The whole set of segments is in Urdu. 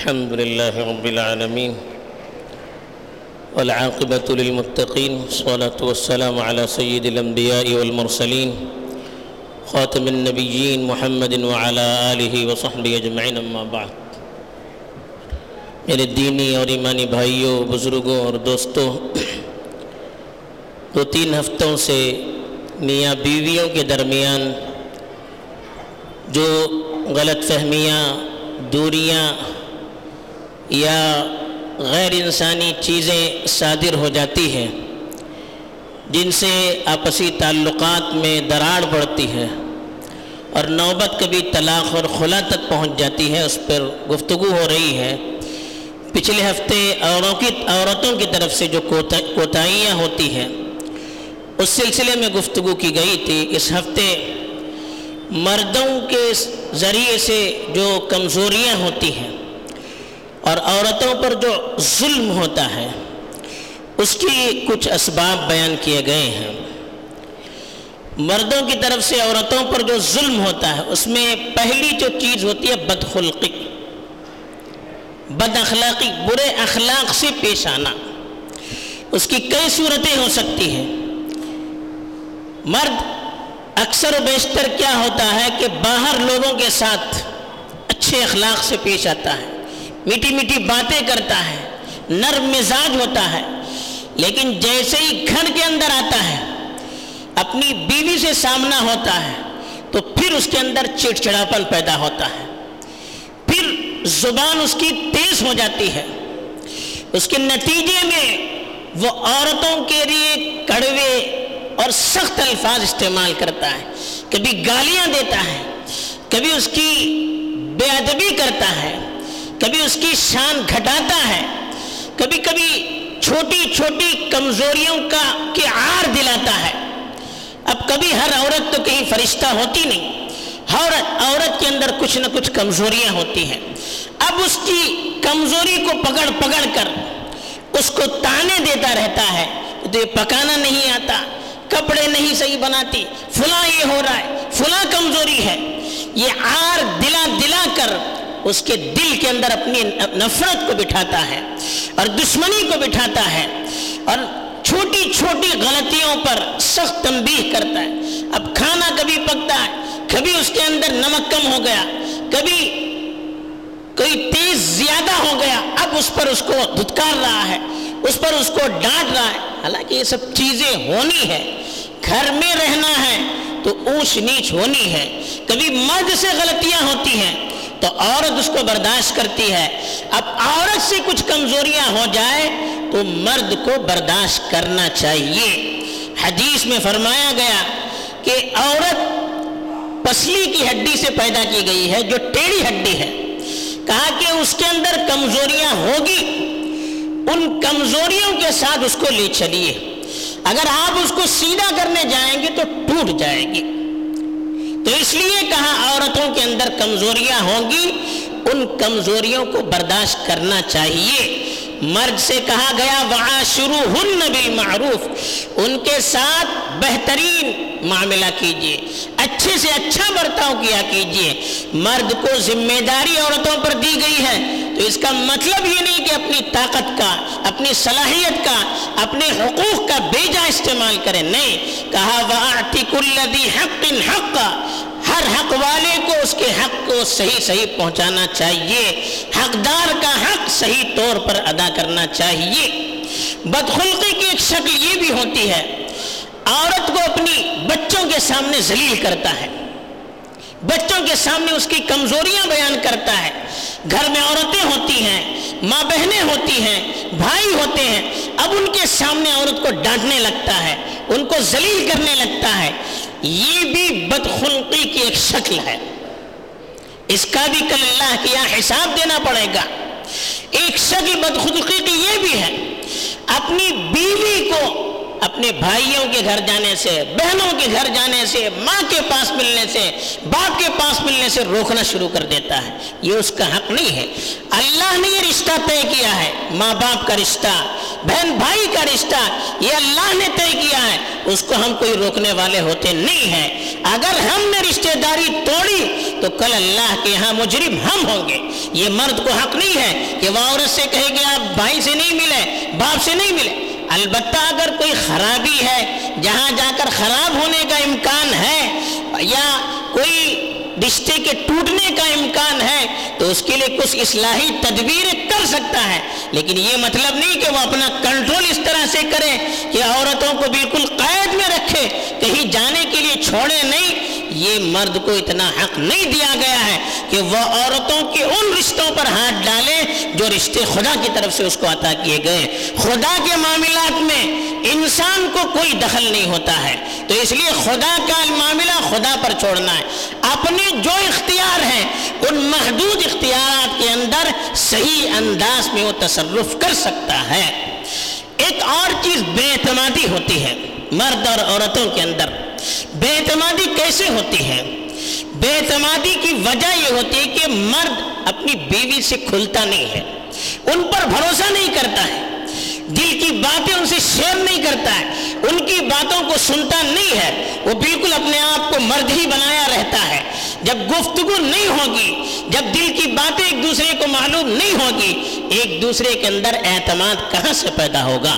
الحمد لله رب العالمين والعاقبة للمتقين والصلاة والسلام على سيد الأنبياء والمرسلين خاتم النبيين محمد وعلى آله وصحبه أجمعين أما بعد. میرے دینی اور ایمانی بھائیوں، بزرگوں اور دوستوں، دو تین ہفتوں سے میاں بیویوں کے درمیان جو غلط فہمیاں، دوریاں یا غیر انسانی چیزیں صادر ہو جاتی ہیں، جن سے آپسی تعلقات میں دراڑ پڑتی ہے اور نوبت کبھی طلاق اور خلا تک پہنچ جاتی ہے، اس پر گفتگو ہو رہی ہے۔ پچھلے ہفتے اوروں کی عورتوں کی طرف سے جو کوتاہیاں ہوتی ہیں، اس سلسلے میں گفتگو کی گئی تھی۔ اس ہفتے مردوں کے ذریعے سے جو کمزوریاں ہوتی ہیں اور عورتوں پر جو ظلم ہوتا ہے، اس کی کچھ اسباب بیان کیے گئے ہیں۔ مردوں کی طرف سے عورتوں پر جو ظلم ہوتا ہے، اس میں پہلی جو چیز ہوتی ہے بدخلقی بد اخلاقی، برے اخلاق سے پیش آنا۔ اس کی کئی صورتیں ہو سکتی ہیں۔ مرد اکثر و بیشتر کیا ہوتا ہے کہ باہر لوگوں کے ساتھ اچھے اخلاق سے پیش آتا ہے۔ میٹھی میٹھی باتیں کرتا ہے، نرم مزاج ہوتا ہے، لیکن جیسے ہی گھر کے اندر آتا ہے، اپنی بیوی سے سامنا ہوتا ہے، تو پھر اس کے اندر چڑچڑاپن پیدا ہوتا ہے۔ پھر زبان اس کی تیز ہو جاتی ہے۔ اس کے نتیجے میں وہ عورتوں کے لیے کڑوے اور سخت الفاظ استعمال کرتا ہے۔ کبھی گالیاں دیتا ہے، کبھی اس کی بے ادبی کرتا ہے۔ کبھی اس کی شان گھٹاتا ہے، کبھی کبھی چھوٹی چھوٹی کمزوریوں کا کہ آر دلاتا ہے۔ اب کبھی ہر عورت تو کہیں فرشتہ ہوتی نہیں عورت عورت کے اندر کچھ نہ کچھ کمزوریاں ہوتی ہیں۔ اب اس کی کمزوری کو پکڑ پکڑ کر اس کو تانے دیتا رہتا ہے، تو یہ پکانا نہیں آتا، کپڑے نہیں صحیح بناتی، فلاں یہ ہو رہا ہے، فلاں کمزوری ہے۔ یہ آر دلا دلا کر اس کے دل کے اندر اپنی نفرت کو بٹھاتا ہے اور دشمنی کو بٹھاتا ہے اور چھوٹی چھوٹی غلطیوں پر سخت تنبیہ کرتا ہے۔ اب کھانا کبھی پکتا ہے، کبھی اس کے اندر نمک کم ہو گیا، کبھی کوئی تیز زیادہ ہو گیا، اب اس پر اس کو دھتکار رہا ہے، اس پر اس کو ڈانٹ رہا ہے۔ حالانکہ یہ سب چیزیں ہونی ہے گھر میں رہنا ہے تو اونچ نیچ ہونی ہے۔ کبھی مرد سے غلطیاں ہوتی ہیں تو عورت اس کو برداشت کرتی ہے۔ اب عورت سے کچھ کمزوریاں ہو جائے تو مرد کو برداشت کرنا چاہیے۔ حدیث میں فرمایا گیا کہ عورت پسلی کی ہڈی سے پیدا کی گئی ہے، جو ٹیڑھی ہڈی ہے۔ کہا کہ اس کے اندر کمزوریاں ہوگی، ان کمزوریوں کے ساتھ اس کو لے چلیے۔ اگر آپ اس کو سیدھا کرنے جائیں گے تو ٹوٹ جائے گی۔ تو اس لیے کہا عورتوں کے اندر کمزوریاں ہوں گی؟ ان کمزوریوں کو برداشت کرنا چاہیے۔ مرد سے کہا گیا وہاں شروع ہن بالمعروف ان کے ساتھ بہترین معاملہ کیجیے اچھے سے اچھا برتاؤ کیا کیجیے مرد کو ذمہ داری عورتوں پر دی گئی ہے۔ تو اس کا مطلب یہ نہیں کہ اپنی طاقت کا، اپنی صلاحیت کا، اپنے حقوق کا بیجا استعمال کریں نہیں۔ کہا وَأَعْتِكُ الَّذِي حَقٍ حَقَّ ہر حق والے کو اس کے حق کو صحیح صحیح پہنچانا چاہیے۔ حقدار کا حق صحیح طور پر ادا کرنا چاہیے۔ بدخلقی کی ایک شکل یہ بھی ہوتی ہے، عورت کو اپنی بچوں کے سامنے ذلیل کرتا ہے۔ بچوں کے سامنے اس کی کمزوریاں بیان کرتا ہے۔ گھر میں عورتیں ہوتی ہیں، ماں بہنیں ہوتی ہیں، بھائی ہوتے ہیں، اب ان کے سامنے عورت کو ڈانٹنے لگتا ہے، ان کو ذلیل کرنے لگتا ہے۔ یہ بھی بدخلقی کی ایک شکل ہے۔ اس کا بھی کل اللہ کے یہاں حساب دینا پڑے گا۔ ایک شکل بدخلقی کی یہ بھی ہے اپنی بیوی کو اپنے بھائیوں کے گھر جانے سے، بہنوں کے گھر جانے سے، ماں کے پاس ملنے سے، باپ کے پاس ملنے سے روکنا شروع کر دیتا ہے۔ یہ اس کا حق نہیں ہے۔ اللہ نے یہ رشتہ طے کیا ہے۔ ماں باپ کا رشتہ، بہن بھائی کا رشتہ، یہ اللہ نے طے کیا ہے۔ اس کو ہم کوئی روکنے والے ہوتے نہیں ہیں۔ اگر ہم نے رشتہ داری توڑی، تو کل اللہ کے یہاں مجرم ہم ہوں گے۔ یہ مرد کو حق نہیں ہے کہ وہ عورت سے کہے کہ آپ بھائی سے نہیں ملے، باپ سے نہیں ملے۔ البتہ اگر کوئی خرابی ہے، جہاں جا کر خراب ہونے کا امکان ہے یا کوئی رشتے کے ٹوٹنے کا امکان ہے، تو اس کے لیے کچھ اصلاحی تدبیر کر سکتا ہے۔ لیکن یہ مطلب نہیں کہ وہ اپنا کنٹرول اس طرح سے کرے کہ عورتوں کو بالکل قید میں رکھے، کہیں جانے کے لیے چھوڑے نہیں۔ یہ مرد کو اتنا حق نہیں دیا گیا ہے کہ وہ عورتوں کے ان رشتوں پر ہاتھ ڈالے جو رشتے خدا کی طرف سے اس کو عطا کیے گئے۔ خدا کے معاملات میں انسان کو کوئی دخل نہیں ہوتا ہے۔ تو اس لیے خدا کا معاملہ خدا پر چھوڑنا ہے۔ اپنے جو اختیار ہیں، ان محدود اختیارات کے اندر صحیح انداز میں وہ تصرف کر سکتا ہے۔ ایک اور چیز بے اعتمادی ہوتی ہے مرد اور عورتوں کے اندر۔ بے اعتمادی کیسے ہوتی ہے؟ بے اعتمادی کی وجہ یہ ہوتی ہے کہ مرد اپنی بیوی سے کھلتا نہیں ہے، ان پر بھروسہ نہیں کرتا ہے، دل کی باتیں ان سے شیئر نہیں کرتا ہے، ان کی باتوں کو سنتا نہیں ہے، وہ بالکل اپنے آپ کو مرد ہی بنایا رہتا ہے۔ جب گفتگو نہیں ہوگی، جب دل کی باتیں ایک دوسرے کو معلوم نہیں ہوگی، ایک دوسرے کے اندر اعتماد کہاں سے پیدا ہوگا؟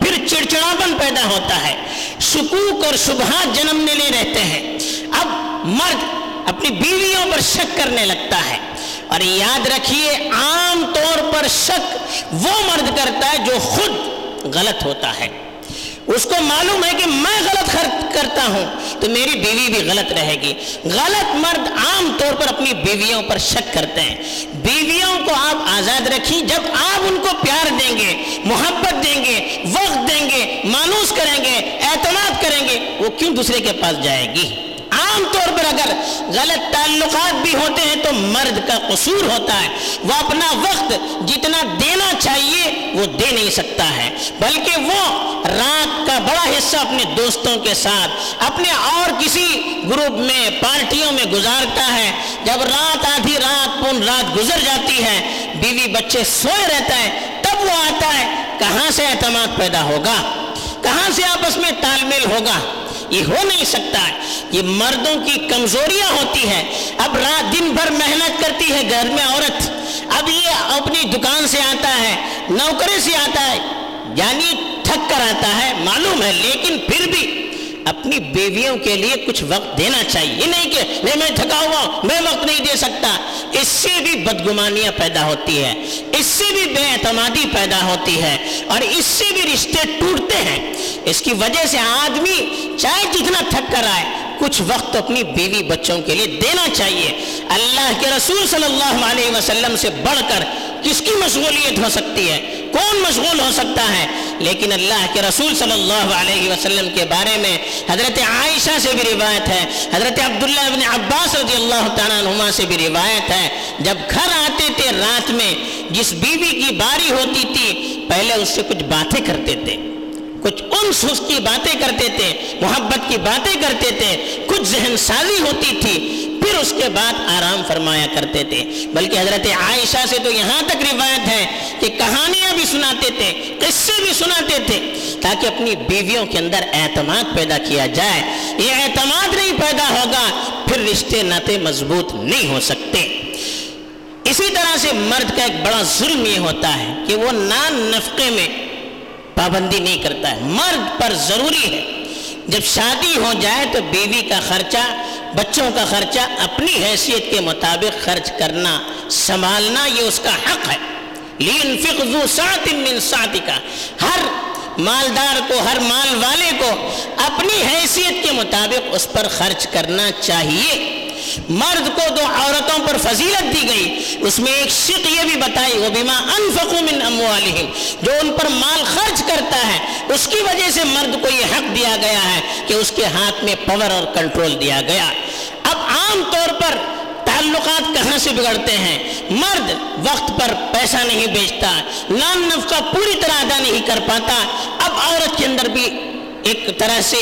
پھر چڑچڑاپن پیدا ہوتا ہے۔ سکوک اور شبہات جنم لے رہتے ہیں۔ اب مرد اپنی بیویوں پر شک کرنے لگتا ہے۔ اور یاد رکھیے، عام طور پر شک وہ مرد کرتا ہے جو خود غلط ہوتا ہے۔ اس کو معلوم ہے کہ میں غلط کرتا ہوں تو میری بیوی بھی غلط رہے گی۔ غلط مرد عام طور پر اپنی بیویوں پر شک کرتے ہیں۔ بیویوں کو آپ آزاد رکھیں، جب آپ ان کو پیار دیں گے، محبت دیں گے، وقت دیں گے، مانوس کریں گے، اعتماد کریں گے، وہ کیوں دوسرے کے پاس جائے گی؟ عام طور پر اگر غلط تعلقات بھی ہوتے ہیں تو مرد کا قصور ہوتا ہے۔ وہ اپنا وقت جتنا دینا چاہیے وہ دے نہیں سکتا ہے۔ بلکہ وہ رات کا بڑا حصہ اپنے دوستوں کے ساتھ، اپنے اور کسی گروپ میں، پارٹیوں میں گزارتا ہے۔ جب رات، آدھی رات، پون رات گزر جاتی ہے، بیوی بچے سوئے رہتا ہے، تب وہ آتا ہے کہاں سے اعتماد پیدا ہوگا؟ کہاں سے آپس میں تال میل ہوگا؟ یہ ہو نہیں سکتا۔ یہ مردوں کی کمزوریاں ہوتی ہے اب رات دن بھر محنت کرتی ہے گھر میں عورت۔ اب یہ اپنی دکان سے آتا ہے، نوکری سے آتا ہے۔ یعنی تھک کر آتا ہے، معلوم ہے، لیکن پھر بھی اپنی بیویوں کے لیے کچھ وقت دینا چاہیے۔ یہ نہیں کہ نہیں، میں تھکا ہوا ہوں، میں وقت نہیں دے سکتا۔ اس سے بھی بدگمانیاں پیدا ہوتی ہے اس سے بھی بے اعتمادی پیدا ہوتی ہے۔ اور اس سے بھی رشتے ٹوٹتے ہیں۔ اس کی وجہ سے آدمی چاہے جتنا تھک کر آئے، کچھ وقت اپنی بیوی بچوں کے لیے دینا چاہیے۔ اللہ کے رسول صلی اللہ علیہ وسلم سے بڑھ کر کس کی مشغولیت ہو سکتی ہے؟ کون مشغول ہو سکتا ہے؟ لیکن اللہ کے رسول صلی اللہ علیہ وسلم کے بارے میں حضرت عائشہ سے بھی روایت ہے، حضرت عبداللہ ابن عباس رضی اللہ تعالیٰ عنہ سے بھی روایت ہے۔ جب گھر آتے تھے رات میں، جس بیوی بی کی باری ہوتی تھی، پہلے اس سے کچھ باتیں کرتے تھے۔ کچھ انس اس کی باتیں کرتے تھے، محبت کی باتیں کرتے تھے۔ کچھ ذہن سازی ہوتی تھی۔ پھر اس کے بعد آرام فرمایا کرتے تھے۔ بلکہ حضرت عائشہ سے تو یہاں تک روایت ہے کہ کہانیاں بھی سناتے تھے، قصے بھی سناتے تھے، تاکہ اپنی بیویوں کے اندر اعتماد پیدا کیا جائے۔ یہ اعتماد نہیں پیدا ہوگا، پھر رشتے ناطے مضبوط نہیں ہو سکتے۔ اسی طرح سے مرد کا ایک بڑا ظلم یہ ہوتا ہے کہ وہ نان نفقے میں پابندی نہیں کرتا ہے۔ مرد پر ضروری ہے۔ جب شادی ہو جائے تو بیوی کا خرچہ بچوں کا خرچہ اپنی حیثیت کے مطابق خرچ کرنا، سنبھالنا، یہ اس کا حق ہے۔ من کا ہر مالدار کو، ہر مال والے کو اپنی حیثیت کے مطابق اس پر خرچ کرنا چاہیے۔ مرد کو دو عورتوں پر فضیلت دی گئی۔ اس میں ایک شق یہ بھی بتائی وہ بیما من اموالہم جو ان پر مال خرچ کرتا ہے اس کی وجہ سے مرد کو یہ حق دیا گیا ہے کہ اس کے ہاتھ میں پاور اور کنٹرول دیا گیا۔ اب عام طور پر تعلقات کہاں سے بگڑتے ہیں؟ مرد وقت پر پیسہ نہیں بیچتا نان نفقہ پوری طرح ادا نہیں کر پاتا۔ اب عورت کے اندر بھی ایک طرح سے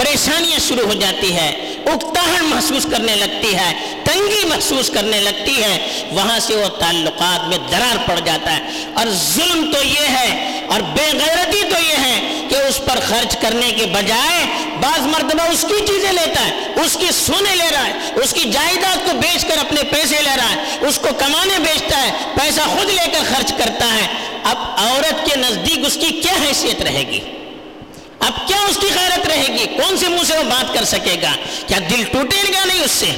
پریشانیاں شروع ہو جاتی ہے اکتاہن محسوس کرنے لگتی ہے، تنگی محسوس کرنے لگتی ہے، وہاں سے وہ تعلقات میں درار پڑ جاتا ہے۔ اور ظلم تو یہ ہے، اور بے غیرتی تو یہ ہے کہ اس پر خرچ کرنے کے بجائے بعض مرتبہ اس کی چیزیں لیتا ہے، اس کی سونے لے رہا ہے، اس کی جائیداد کو بیچ کر اپنے پیسے لے رہا ہے، اس کو کمانے بیچتا ہے، پیسہ خود لے کر خرچ کرتا ہے۔ اب عورت کے نزدیک اس کی کیا حیثیت رہے گی؟ اب کیا اس کی غیرت رہے گی؟ کون سے منہ سے وہ بات کر سکے گا؟ کیا دل ٹوٹے گا نہیں اس سے؟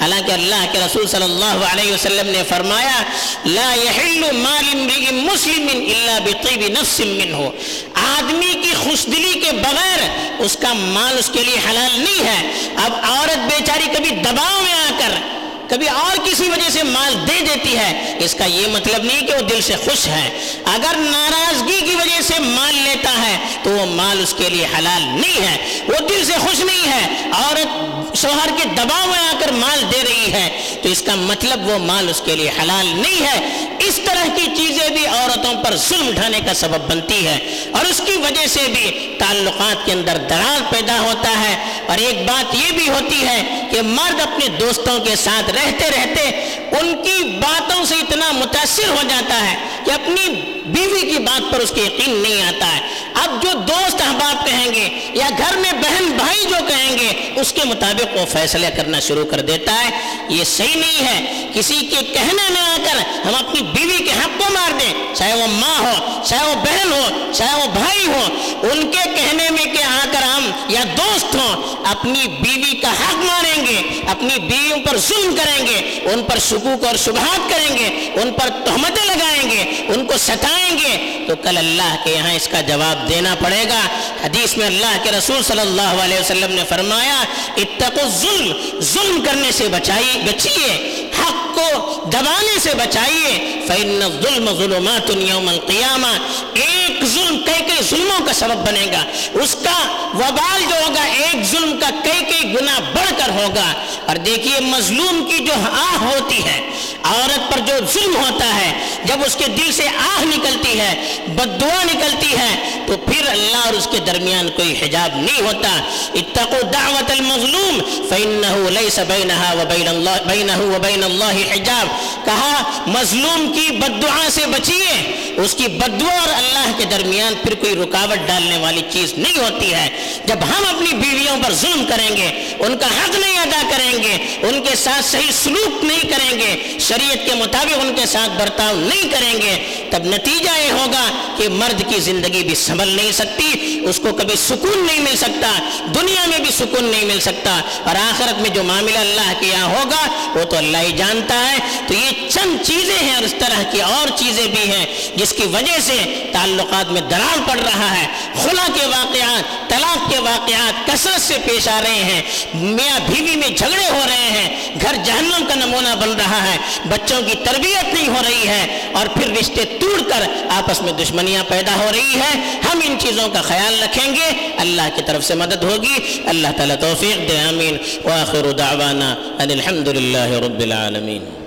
حالانکہ اللہ کے رسول صلی اللہ علیہ وسلم نے فرمایا، لا يحل مال امرئ مسلم الا بطيب نفس منه آدمی کی خوشدلی کے بغیر اس کا مال اس کے لیے حلال نہیں ہے۔ اب عورت بیچاری کبھی دباؤ میں آ کر کبھی اور کسی وجہ سے مال دے دیتی ہے، اس کا یہ مطلب نہیں کہ وہ دل سے خوش ہے۔ اگر ناراضگی کی وجہ سے مال لیتا ہے، تو وہ مال اس کے لیے حلال نہیں ہے۔ وہ دل سے خوش نہیں ہے، عورت شوہر کے دباؤ میں آ کر مال دے رہی ہے، تو اس کا مطلب وہ مال اس کے لیے حلال نہیں ہے۔ اس طرح کی چیزیں بھی عورتوں پر ظلم اٹھانے کا سبب بنتی ہے۔ اور اس کی وجہ سے بھی تعلقات کے اندر درار پیدا ہوتا ہے۔ اور ایک بات یہ بھی ہوتی ہے کہ مرد اپنے دوستوں کے ساتھ رہتے رہتے ان کی باتوں سے اتنا متاثر ہو جاتا ہے کہ اپنی بیوی کی بات پر اس کے یقین نہیں آتا ہے۔ اب جو دوست احباب کہیں گے یا گھر میں بہن بھائی جو کہیں گے، اس کے مطابق وہ فیصلہ کرنا شروع کر دیتا ہے۔ یہ صحیح نہیں ہے۔ کسی کے کہنے میں آ کر ہم اپنی بیوی کے حق کو مار دیں، چاہے وہ ماں ہو، چاہے وہ بہن ہو، چاہے وہ بھائی ہو، ان کے کہنے میں کہ آ کر ہم یا دوست ہوں، اپنی بیوی کا حق ماریں گے، اپنی بیویوں پر ظلم کریں گے، ان پر شکوک اور شبہات کریں گے، ان پر تہمتیں لگائیں گے، ان کو ستائیں گے تو کل اللہ کے یہاں اس کا جواب دینا پڑے گا۔ حدیث میں اللہ کے رسول صلی اللہ علیہ وسلم نے فرمایا، اتقوا الظلم، ظلم کرنے سے بچائی بچیے۔ حق کو دبانے سے بچائیے، فَإِنَّ الظُّلْمَ ظُلُمَاتٌ يَوْمَ الْقِيَامَةِ۔ ایک ظلم کئی کئی ظلموں کا سبب بنے گا۔ اس کا وبال جو ہوگا، ایک ظلم کا کئی کئی گنا بڑھ کر ہوگا۔ اور دیکھیے، مظلوم کی جو آہ ہوتی ہے، عورت پر جو ظلم ہوتا ہے، جب اس کے دل سے آہ نکلتی ہے بد دعا نکلتی ہے، تو پھر اللہ اور اس کے درمیان کوئی حجاب نہیں ہوتا۔ اتقوا دعوت المظلوم، فإنه ليس بينها وبين الله بينه وبين الله اللہ حجاب، کہا، مظلوم کی بدعا سے بچیے۔ اس کی بدعا اور اللہ کے درمیان پھر کوئی رکاوٹ ڈالنے والی چیز نہیں ہوتی ہے۔ جب ہم اپنی بیویوں پر ظلم کریں گے، ان کا حق نہیں ادا کریں گے، ان کے ساتھ صحیح سلوک نہیں کریں گے، شریعت کے مطابق ان کے ساتھ برتاؤ نہیں کریں گے، تب نتیجہ یہ ہوگا کہ مرد کی زندگی بھی سنبھل نہیں سکتی، اس کو کبھی سکون نہیں مل سکتا، دنیا میں بھی سکون نہیں مل سکتا، اور آخرت میں جو معاملہ اللہ کے یہاں ہوگا، وہ تو اللہ ہی جانتا ہے۔ تو یہ چند چیزیں ہیں اور اس طرح کی اور چیزیں بھی ہیں، جس کی وجہ سے تعلقات میں درار پڑ رہا ہے۔ خلا کے واقعات، طلاق کے واقعات کثرت سے پیش آ رہے ہیں۔ میاں بیوی میں جھگڑے ہو رہے ہیں۔ گھر جہنم کا نمونہ بن رہا ہے۔ بچوں کی تربیت نہیں ہو رہی ہے۔ اور پھر رشتے توڑ کر آپس میں دشمنیاں پیدا ہو رہی ہے ہم ان چیزوں کا خیال رکھیں گے۔ اللہ کی طرف سے مدد ہوگی۔ اللہ تعالیٰ توفیق دے، آمین۔ وآخر دعوانا ان الحمد للہ رب العالمین۔